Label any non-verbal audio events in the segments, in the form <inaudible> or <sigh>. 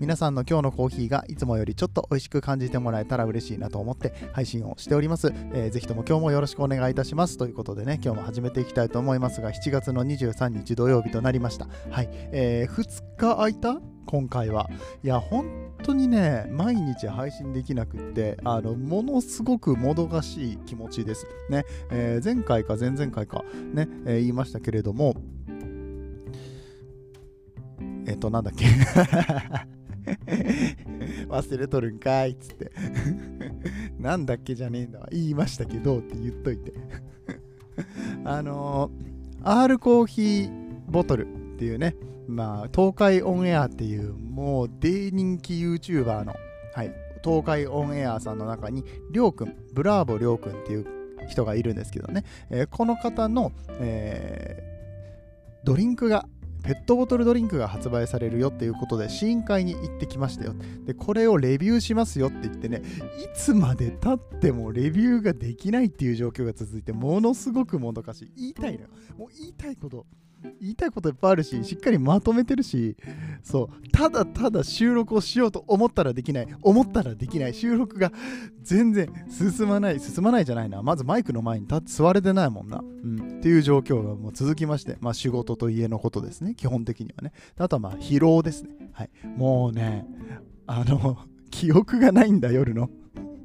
皆さんの今日のコーヒーがいつもよりちょっと美味しく感じてもらえたら嬉しいなと思って配信をしております。えー、ぜひとも今日もよろしくお願いいたします。ということでね、今日も始めていきたいと思いますが、7月の23日土曜日となりました。はい。えー、2日空いた？今回は。いや、本当にね、毎日配信できなくって、あの、ものすごくもどかしい気持ちです。ね。えー、前回か前々回か、ね、えー、言いましたけれども、えっ、と、なんだっけ？<laughs> 忘れとるんかいっつって。<laughs> なんだっけじゃねえんだわ。言いましたけどって言っといて。<laughs> あのー、R コーヒーボトルっていうね。まあ東海オンエアっていうもう大人気 YouTuber のはい。東海オンエアさんの中にりょうくんブラーボりょうくんっていう人がいるんですけどね、えー、この方の、えー、ドリンクがペットボトルドリンクが発売されるよっていうことで試飲会に行ってきましたよ。で、これをレビューしますよって言ってね、いつまでたってもレビューができないっていう状況が続いて、ものすごくもどかしい。言いたいのよ。もう言いたいこと言いたいこといっぱいあるし、しっかりまとめてるし、そう、ただただ収録をしようと思ったらできない、思ったらできない、収録が全然進まない、進まないじゃないな。まずマイクの前に立って座れてないもんな。うん、っていう状況がもう続きまして、まあ仕事と家のことですね、基本的にはね。あとはまあ疲労ですね。はい。もうね、あの、<laughs> 記憶がないんだ、夜の。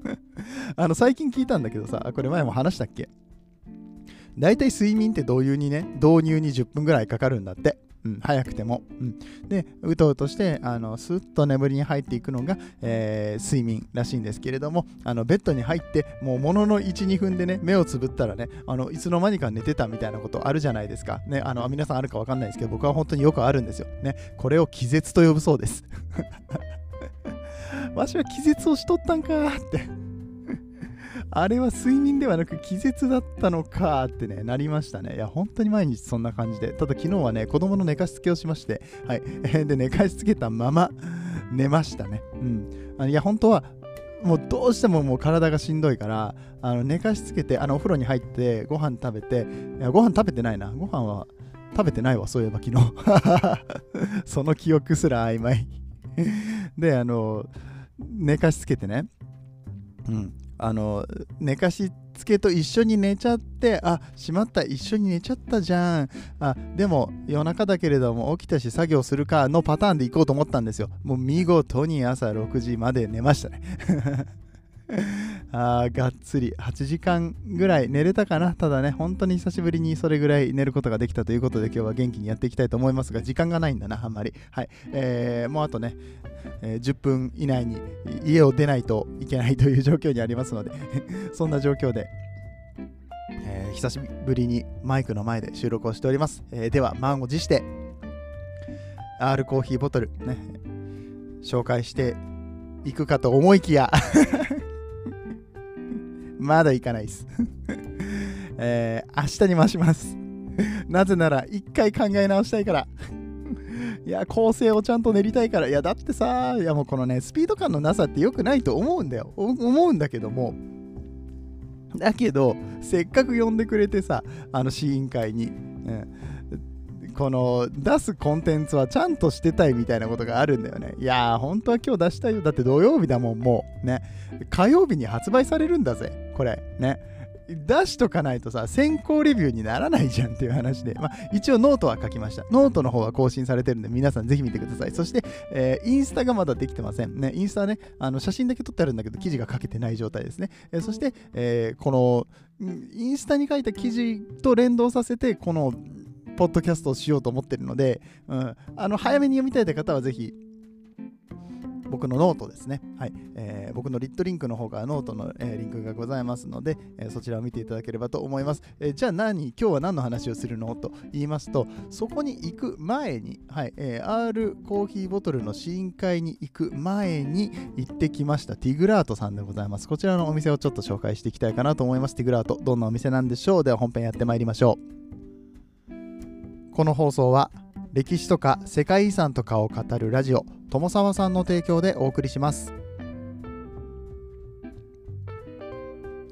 <laughs> あの、最近聞いたんだけどさ、これ前も話したっけ？大体睡眠って導入にね、導入に10分ぐらいかかるんだって。うん、早くても。うん、で、うとうとして、あのスッと眠りに入っていくのが、えー、睡眠らしいんですけれども、あのベッドに入って、もうものの1、2分でね、目をつぶったらね、あのいつの間にか寝てたみたいなことあるじゃないですか。ね、あの皆さんあるかわかんないですけど、僕は本当によくあるんですよ。ね、これを気絶と呼ぶそうです。<laughs> <laughs> わしは気絶をしとったんかって。あれは睡眠ではなく気絶だったのかってね、なりましたね。いや、本当に毎日そんな感じで。ただ昨日はね、子供の寝かしつけをしまして、はい。<laughs> で、寝かしつけたまま寝ましたね。うん。いや、本当は、もうどうしてももう体がしんどいから、あの寝かしつけて、あのお風呂に入ってご飯食べて、いやご飯食べてないな。ご飯は食べてないわ、そういえば昨日。<laughs> その記憶すら曖昧で、あの、寝かしつけてね、うん、あの寝かしつけと一緒に寝ちゃってあしまった一緒に寝ちゃったじゃん。あでも夜中だけれども起きたし作業するかのパターンで行こうと思ったんですよ。もう見事に朝6時まで寝ましたね。あがっつり8時間ぐらい寝れたかな。ただね本当に久しぶりにそれぐらい寝ることができたということで今日は元気にやっていきたいと思いますが時間がないんだなあんまり。はい。えー、もうあとね、えー、10分以内に家を出ないといけないという状況にありますので <laughs> そんな状況でえー、久しぶりにマイクの前で収録をしております、えー、では満を持して R コーヒーボトルね紹介していくかと思いきやまだ行かないです。<laughs> えー、明日に回します。なぜなら、一回考え直したいから。<laughs> いや、構成をちゃんと練りたいから。いや、だってさ、いやもうこのね、スピード感のなさって良くないと思うんだよ。思うんだけども。だけど、せっかく呼んでくれてさ、あの試飲会に。うんこの出すコンテンツはちゃんとしてたいみたいなことがあるんだよね。いやー、本当は今日出したいよ。だって土曜日だもん、もう。ね。火曜日に発売されるんだぜ、これ。ね。出しとかないとさ、先行レビューにならないじゃんっていう話で、まあ、一応ノートは書きました。ノートの方は更新されてるんで、皆さんぜひ見てください。そして、えー、インスタがまだできてません。ね、インスタね、あの写真だけ撮ってあるんだけど、記事が書けてない状態ですね。えー、そして、えー、この、インスタに書いた記事と連動させて、このポッドキャストをしようと思ってるので、うん、あの早めに読みたいという方はぜひ、僕のノートですね。はい。えー、僕の lit.link の方からノートの、えー、リンクがございますので、えー、そちらを見ていただければと思います。えじゃあ何、今日は何の話をするのと言いますと、そこに行く前に、はい、え R コーヒーボトルの試飲会に行く前に行ってきましたティグラートさんでございます。こちらのお店をちょっと紹介していきたいかなと思います。ティグラート、どんなお店なんでしょう？では本編やってまいりましょう。この放送は歴史とか世界遺産とかを語るラジオ友沢さんの提供でお送りします。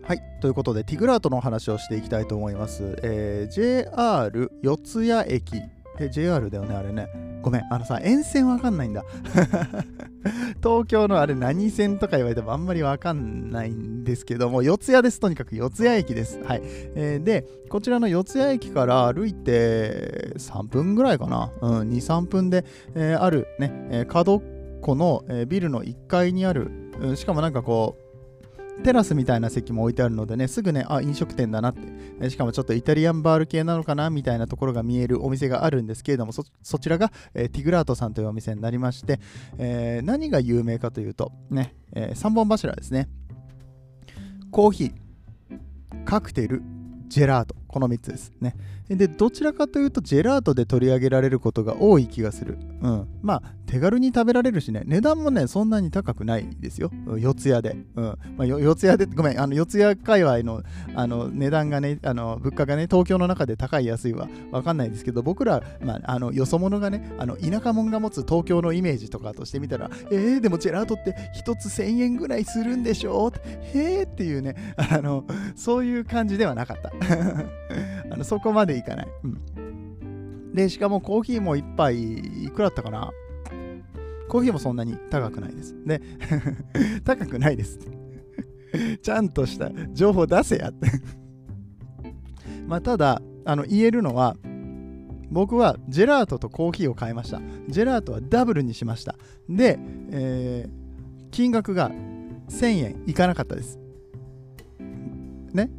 はいということでティグラートのお話をしていきたいと思います、えー、JR 四ツ谷駅え JR だよねあれねごめんあのさ沿線わかんないんだ <laughs> 東京のあれ何線とか言われてもあんまりわかんないんですけども、四谷です。とにかく四谷駅です。はい。えー、で、こちらの四谷駅から歩いて3分ぐらいかな。うん、2、3分で、えー、あるね、えー、角っこの、え、ビルの1階にある、うん、しかもなんかこう、テラスみたいな席も置いてあるのでね、すぐね、あ、飲食店だなって、しかもちょっとイタリアンバール系なのかなみたいなところが見えるお店があるんですけれども、そちらが、えー、ティグラートさんというお店になりまして、えー、何が有名かというと、ね、えー、3本柱ですね。コーヒー、カクテル、ジェラート。この3つですね。で、どちらかというと、ジェラートで取り上げられることが多い気がする。うん。まあ、手軽に食べられるしね、値段もね、そんなに高くないですよ。四ツ谷で。うん。まあ、四谷で、ごめん、あの、四谷界隈の、あの、値段がね、あの、物価がね、東京の中で高い安いはわかんないですけど、僕ら、まあ、あの、よそ者がね、あの、田舎者が持つ東京のイメージとかとしてみたら、えー、でもジェラートって1つ1000円ぐらいするんでしょへーっていうね、あの、そういう感じではなかった。<laughs> あのそこまでいかない。うん。で、しかもコーヒーも1杯いくらだったかな？コーヒーもそんなに高くないです。で、<laughs> 高くないです。ちゃんとした情報出せやって <laughs> まあ、ただ、あの言えるのは、僕はジェラートとコーヒーを買いました。ジェラートはダブルにしました。で、えー、金額が1000円いかなかったです。ね？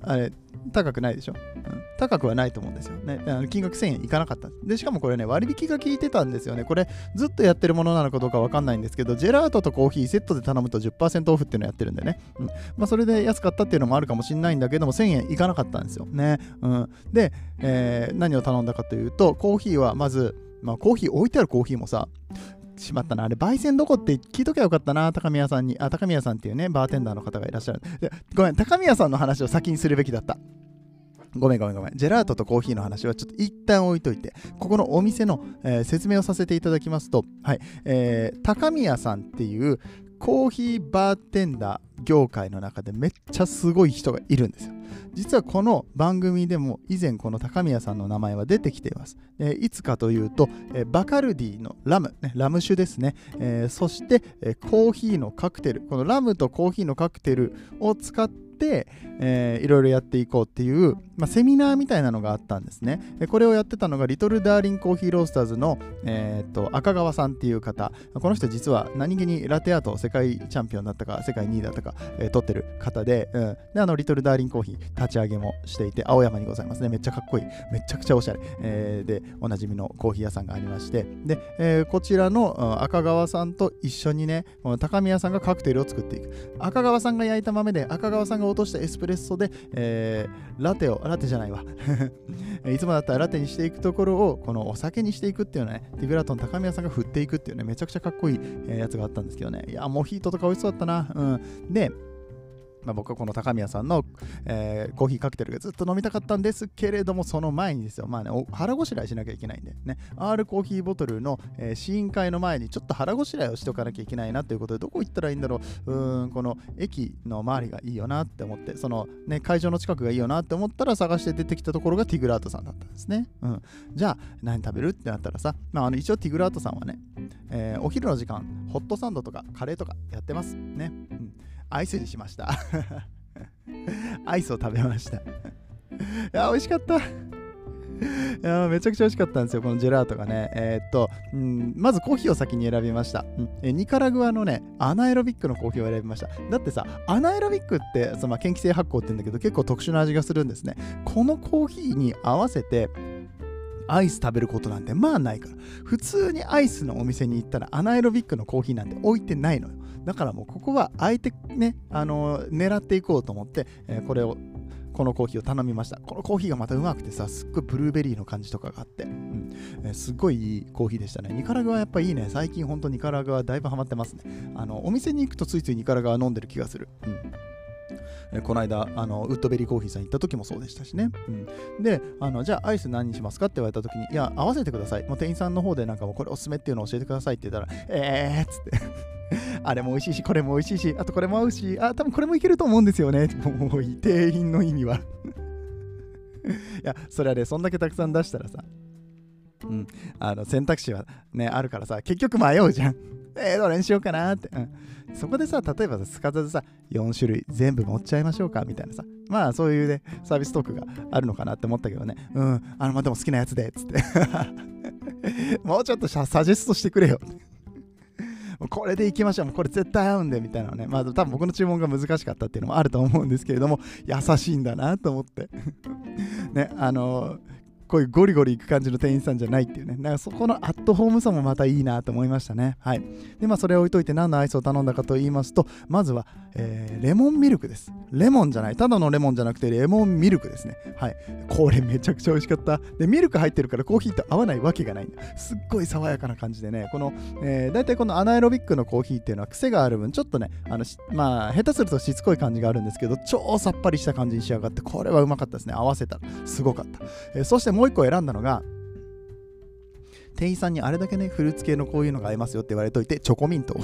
あれ、高くないでしょ、うん、高くはないと思うんですよね。あの金額1000円いかなかった。で、しかもこれね、割引が効いてたんですよね。これ、ずっとやってるものなのかどうかわかんないんですけど、ジェラートとコーヒーセットで頼むと10%オフっていうのやってるんでね。うん、まあ、それで安かったっていうのもあるかもしれないんだけども、1000円いかなかったんですよね。うん、で、えー、何を頼んだかというと、コーヒーはまず、まあ、コーヒー、置いてあるコーヒーもさ、しまったな。あれ、焙煎どこって聞いときゃよかったな、高宮さんに。あ、高宮さんっていうね、バーテンダーの方がいらっしゃる。ごめん、高宮さんの話を先にするべきだった。ごめんごめんごめん。ジェラートとコーヒーの話はちょっと一旦置いといて、ここのお店の、えー、説明をさせていただきますと、はい、えー、高宮さんっていうコーヒーバーテンダー業界の中でめっちゃすごい人がいるんですよ。実はこの番組でも以前この高宮さんの名前は出てきています。えいつかというと、えバカルディのラム、ね、ラム酒ですね。え、そして、えコーヒーのカクテル、このラムとコーヒーのカクテルを使って、えー、いろいろやっていこうっていう、まあ、セミナーみたいなのがあったんですね。これをやってたのがリトルダーリンコーヒーロースターズの、えー、と赤川さんっていう方。この人実は何気にラテアート世界チャンピオンだったか世界2位だったか、えー、取ってる方で、うん、であのリトルダーリンコーヒー立ち上げもしていて青山にございますね。めっちゃかっこいい。めちゃくちゃおしゃれ。えー、で、おなじみのコーヒー屋さんがありまして、で、えー、こちらの赤川さんと一緒にね、この高宮さんがカクテルを作っていく。赤川さんが焼いた豆で赤川さんが落としたエスプレッソで、えー、ラテを、ラテじゃないわ。<laughs> いつもだったらラテにしていくところを、このお酒にしていくっていうね、ティグラトン高宮さんが振っていくっていうね、めちゃくちゃかっこいい、やつがあったんですけどね。いや、モヒートとか美味しそうだったな。うん。で、まあ、僕はこの高宮さんの、えー、コーヒーカクテルがずっと飲みたかったんですけれども、その前にですよ、まあね、腹ごしらえしなきゃいけないんで、ね、R コーヒーボトルの、えー、試飲会の前にちょっと腹ごしらえをしておかなきゃいけないなということで、どこ行ったらいいんだろう、うん、この駅の周りがいいよなって思って、その、ね、会場の近くがいいよなって思ったら探して出てきたところがティグラートさんだったんですね。うん、じゃあ、何食べるってなったらさ、まあ、あの一応ティグラートさんはね、えー、お昼の時間、ホットサンドとかカレーとかやってます。ね。アイスにしましたアイスを食べましたいや、美味しかった。いやめちゃくちゃ美味しかったんですよ、このジェラートがね。えー、っと、うん、まずコーヒーを先に選びました、うんえ。ニカラグアのね、アナエロビックのコーヒーを選びました。だってさ、アナエロビックってその、まあ、嫌気性発酵って言うんだけど、結構特殊な味がするんですね。このコーヒーに合わせて、アイス食べることなんてまあないから。普通にアイスのお店に行ったらアナエロビックのコーヒーなんて置いてないのよ。だからもうここはあえてねあの狙っていこうと思って、えー、これをこのコーヒーを頼みました。このコーヒーがまたうまくてさすっごいブルーベリーの感じとかがあって、うん。えー、すっごいいいコーヒーでしたね。ニカラグアやっぱいいね。最近ほんとニカラグアだいぶハマってますね。あのお店に行くとついついニカラグア飲んでる気がする。うん。えこの間あのウッドベリーコーヒーさん行った時もそうでしたしね、うん、であのじゃあアイス何にしますかって言われた時にいや合わせてください。もう店員さんの方でなんかもうこれおすすめっていうのを教えてくださいって言ったらえーっつって。<laughs> あれも美味しいしこれも美味しいしあとこれも合うしあ多分これもいけると思うんですよね。もう店員の意味は。<laughs> いやそれはねそんだけたくさん出したらさうん、あの選択肢はねあるからさ結局迷うじゃん。<laughs> えー、どれにしようかなって、うん、そこでさ、例えばさすかさずさ、4種類全部持っちゃいましょうかみたいなさ、まあそういうね、サービストークがあるのかなって思ったけどね、うん、あの、まあ、でも好きなやつで、つって。<laughs> もうちょっとサジェストしてくれよ。<laughs> これでいきましょう。これ絶対合うんで、みたいなね。まあ多分僕の注文が難しかったっていうのもあると思うんですけれども、優しいんだなと思って。ね、あのーこういうゴリゴリいく感じの店員さんじゃないっていうね。なんかそこのアットホームさもまたいいなと思いましたね。はい。で、まあそれを置いといて何のアイスを頼んだかと言いますと、まずは、えー、レモンミルクです。レモンじゃない。ただのレモンじゃなくてレモンミルクですね。はい。これめちゃくちゃ美味しかった。で、ミルク入ってるからコーヒーと合わないわけがないんだ。すっごい爽やかな感じでね、この、えー、大体このアナエロビックのコーヒーっていうのは癖がある分、ちょっとね、あの、まあ、下手するとしつこい感じがあるんですけど、超さっぱりした感じに仕上がって、これはうまかったですね。合わせたら。すごかった。えー、そしてもう1個選んだのが、店員さんにあれだけね、フルーツ系のこういうのが合いますよって言われといて、チョコミント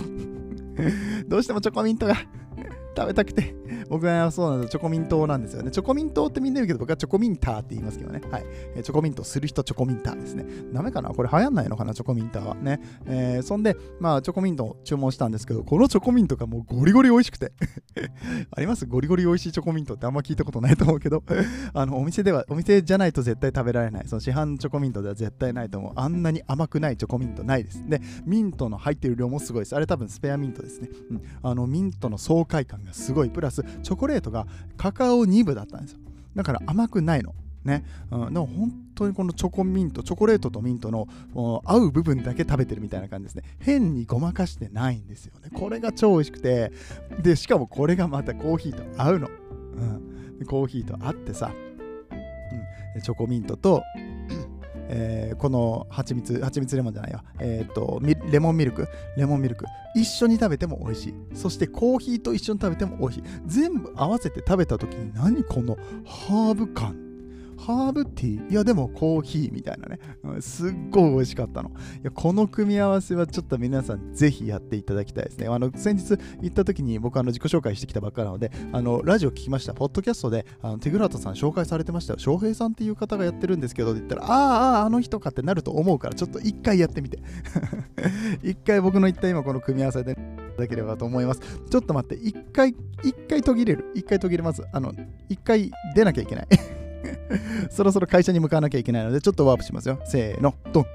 <laughs> どうしてもチョコミントが食べたくて、<laughs> 僕はそうなんですチョコミントなんですよね。チョコミントってみんな言うけど、僕はチョコミンターって言いますけどね。はい。えチョコミントする人、チョコミンターですね。ダメかな？これ流行んないのかな？チョコミンターはね。えー、そんで、まあ、チョコミントを注文したんですけど、このチョコミントがもうゴリゴリ美味しくて <laughs> あります？ゴリゴリ美味しいチョコミントってあんま聞いたことないと思うけど <laughs> あの、お店では、お店じゃないと絶対食べられない。その市販チョコミントでは絶対ないと思う。あんなに甘くないチョコミントないです。で、ミントの入ってる量もすごいです。あれ多分スペアミントですね。うん。あの、ミントの爽快感がすごい。プラス、チョコレートがカカオ2部だったんですよ。だから甘くないの。ね。うん、でも本当にこのチョコミント、チョコレートとミントの合う部分だけ食べてるみたいな感じですね。変にごまかしてないんですよね。これが超美味しくて、で、しかもこれがまたコーヒーと合うの。うん、コーヒーと合ってさ、うん、チョコミントと、えー、この蜂蜜、蜂蜜レモンじゃないよ。えっ、と、レモンミルク、レモンミルク、一緒に食べても美味しい。そしてコーヒーと一緒に食べても美味しい。全部合わせて食べた時に何このハーブ感ハーブティー？いやでもコーヒーみたいなね、すっごい美味しかったの。いやこの組み合わせはちょっと皆さんぜひやっていただきたいですね。あの先日行った時に僕あの自己紹介してきたばっかなのであのラジオ聞きました。ポッドキャストであのテグラートさん紹介されてましたよ。翔平さんっていう方がやってるんですけどって言ったらああああの人かってなると思うからちょっと一回やってみて。<laughs> 一回僕の言った今この組み合わせでいただければと思います。ちょっと待って一回一回途切れる？一回途切れます？あの一回出なきゃいけない。<laughs> そろそろ会社に向かわなきゃいけないので、ちょっとワープしますよ。せーの、ドン。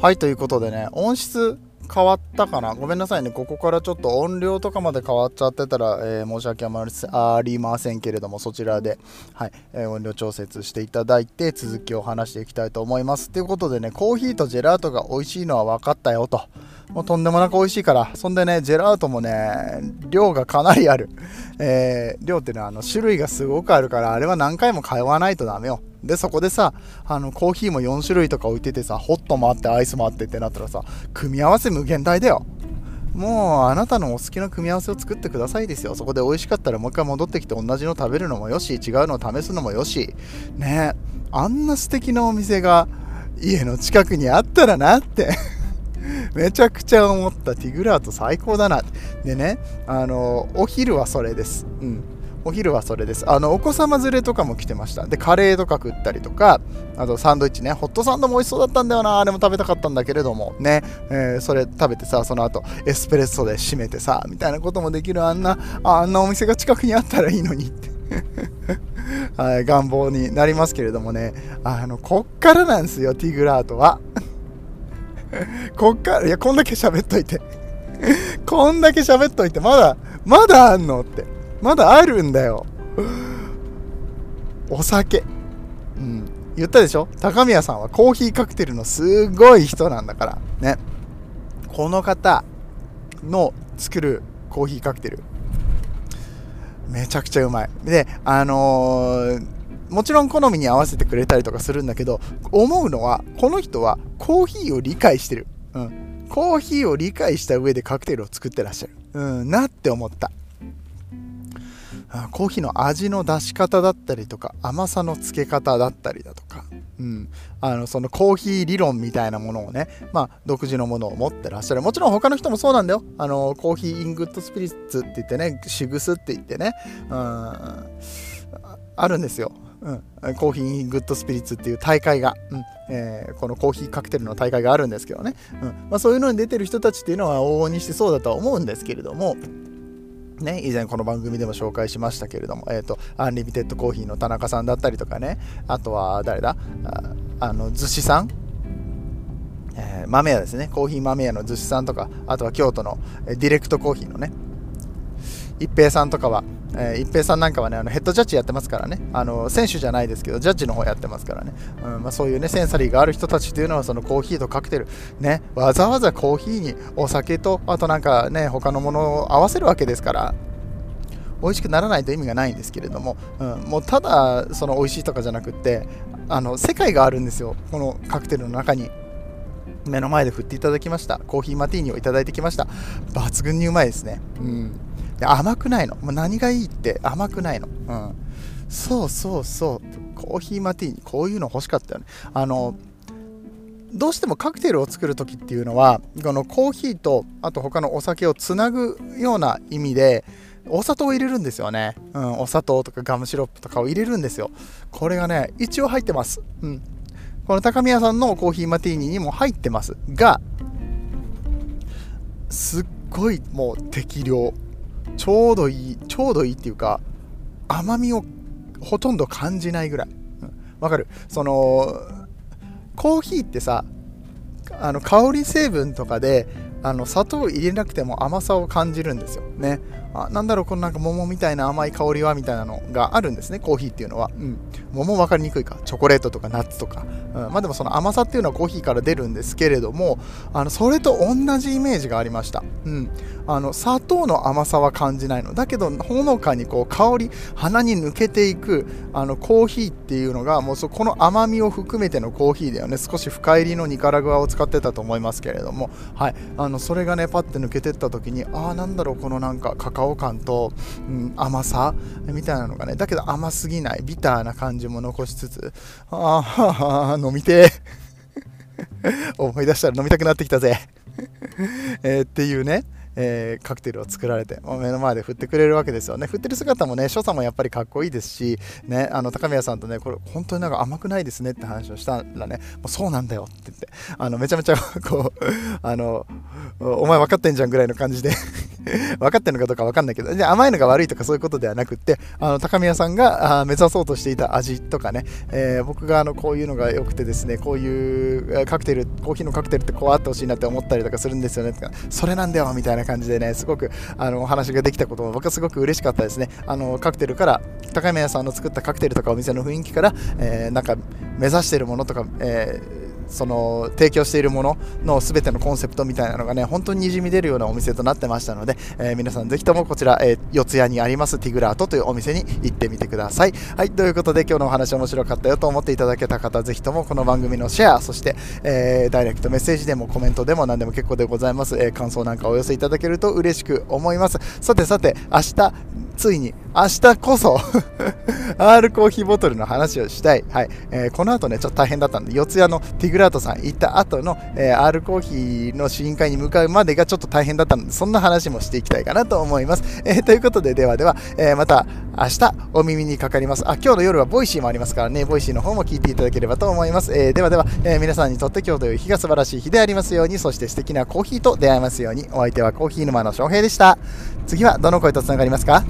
はい、ということでね、音質変わったかな？ごめんなさいね。ここからちょっと音量とかまで変わっちゃってたら、えー、申し訳ありませんけれども、そちらで、はい、えー、音量調節していただいて、続きを話していきたいと思います。ということでね、コーヒーとジェラートが美味しいのは分かったよと。もうとんでもなく美味しいから。そんでね、ジェラートもね、量がかなりある。えー、量っていうのはあの種類がすごくあるから、あれは何回も買わないとダメよ。で、そこでさ、あの、コーヒーも4種類とか置いててさ、ホットもあって、アイスもあってってなったらさ、組み合わせ無限大だよ。もうあなたのお好きな組み合わせを作ってくださいですよ。そこで美味しかったらもう一回戻ってきて同じの食べるのもよし、違うのを試すのもよし。ねあんな素敵なお店が家の近くにあったらなってめちゃくちゃ思ったティグラート最高だな。でねあのお昼はそれです。うん。お昼はそれです。あの、お子様連れとかも来てました。で、カレーとか食ったりとか、あとサンドイッチね、ホットサンドも美味しそうだったんだよな、あれも食べたかったんだけれども、ね、えー、それ食べてさ、その後、エスプレッソで締めてさ、みたいなこともできる。あんな、あんなお店が近くにあったらいいのにって。<laughs> はい、願望になりますけれどもね、あの、こっからなんですよ、ティグラートは。<laughs> こっから、いや、こんだけ <laughs> 喋っといて。こんだけ喋っといて、まだ、まだあんのって。まだあるんだよ。お酒。うん。言ったでしょ？高宮さんはコーヒーカクテルのすごい人なんだからねこの方の作るコーヒーカクテルめちゃくちゃうまいであのー、もちろん好みに合わせてくれたりとかするんだけど思うのはこの人はコーヒーを理解してる、うん、コーヒーを理解した上でカクテルを作ってらっしゃる、うん、なって思った。コーヒーの味の出し方だったりとか甘さのつけ方だったりだとか、うん、あのそのコーヒー理論みたいなものをね、まあ、独自のものを持ってらっしゃる。もちろん他の人もそうなんだよ。あのコーヒーイングッドスピリッツって言ってねシグスって言ってね、うん、あるんですよ。うん、コーヒーグッドスピリッツっていう大会が、うん。えー、このコーヒーカクテルの大会があるんですけどね、うん。まあ、そういうのに出てる人たちっていうのは往々にしてそうだとは思うんですけれども、ね、以前この番組でも紹介しましたけれども、えーと、アンリミテッドコーヒーの田中さんだったりとかねあとは誰だ？ああの逗子さん？えー、豆屋ですね。コーヒー豆屋の逗子さんとかあとは京都のディレクトコーヒーのね一平さんとかはえー、一平さんなんかはねあのヘッドジャッジやってますからね。あの選手じゃないですけどジャッジの方やってますからね、うんまあ、そういうねセンサリーがある人たちというのはそのコーヒーとカクテル。ねわざわざコーヒーにお酒とあとなんかね他のものを合わせるわけですから美味しくならないと意味がないんですけれども、うん、もうただその美味しいとかじゃなくってあの世界があるんですよ。このカクテルの中に。目の前で振っていただきました。コーヒーマティーニをいただいてきました。抜群にうまいですね。うん。で甘くないの。もう何がいいって甘くないの。うん。そうそうそう。コーヒーマティーにこういうの欲しかったよね。あの、どうしてもカクテルを作る時っていうのは、このコーヒーとあと他のお酒をつなぐような意味で、お砂糖を入れるんですよね。うん、お砂糖とかガムシロップとかを入れるんですよ。これがね、一応入ってます。うん。この高宮さんのコーヒーマティーニにも入ってますが、すっごいもう適量。ちょうどいいちょうどいいっていうか甘みをほとんど感じないぐらい。わ、かる？そのコーヒーってさあの香り成分とかであの砂糖入れなくても甘さを感じるんですよ。ね。あなんだろうこのなんか桃みたいな甘い香りはみたいなのがあるんですねコーヒーっていうのは、うん、桃分かりにくいか。チョコレートとかナッツとか、うん、まあでもその甘さっていうのはコーヒーから出るんですけれどもあのそれと同じイメージがありました、うん、あの砂糖の甘さは感じないの。だけどほのかにこう香り鼻に抜けていくあのコーヒーっていうのがもうそこの甘みを含めてのコーヒーだよね。少し深入りのニカラグアを使ってたと思いますけれども。はい。あのそれがねパッて抜けてった時にああなんだろうこのなんかカカオ感と、うん、甘さみたいなのがねだけど甘すぎないビターな感じも残しつつああ飲みて <laughs> 思い出したら飲みたくなってきたぜ <laughs> えっていうねえー、カクテルを作られて、目の前で振ってくれるわけですよね。振ってる姿もね、所作もやっぱりかっこいいですし、ね、あの高宮さんとね、これ本当になんか甘くないですねって話をしたらね、もうそうなんだよって言って、あのめちゃめちゃこう、あの、お前分かってんじゃんぐらいの感じで <laughs> 分かってるのかどうか分かんないけど、で甘いのが悪いとかそういうことではなくって、あの高宮さんが目指そうとしていた味とかね、えー、僕があのこういうのが良くてですね、こういうカクテル、コーヒーのカクテルってこうあってほしいなって思ったりとかするんですよねとか、それなんだよみたいな感じでね、すごくあのお話ができたことも僕はすごく嬉しかったですね。あのカクテルから、高宮さんの作ったカクテルとかお店の雰囲気から、えー、なんか目指してるものとか、えーその提供しているものの全てのコンセプトみたいなのがね本当ににじみ出るようなお店となってましたので、えー、皆さんぜひともこちら、えー、四谷にありますティグラートというお店に行ってみてください。はいということで今日のお話面白かったよと思っていただけた方ぜひともこの番組のシェアそして、えー、ダイレクトメッセージでもコメントでも何でも結構でございます、え感想なんかお寄せいただけると嬉しく思います。さてさて明日ついに明日こそ <laughs> R コーヒーボトルの話をしたい。はい。えー、この後ね、ちょっと大変だったんで、四谷のティグラートさん行った後の、えー、R コーヒーの試飲会に向かうまでがちょっと大変だったので、そんな話もしていきたいかなと思います。えー、ということで、ではでは、えまた明日お耳にかかります。あ、今日の夜は Voicy もありますからね、 Voicy の方も聞いていただければと思います。えではでは、え皆さんにとって今日という日が素晴らしい日でありますように、そして素敵なコーヒーと出会えますように、お相手はコーヒー沼の翔平でした。次はどの声とつながりますか？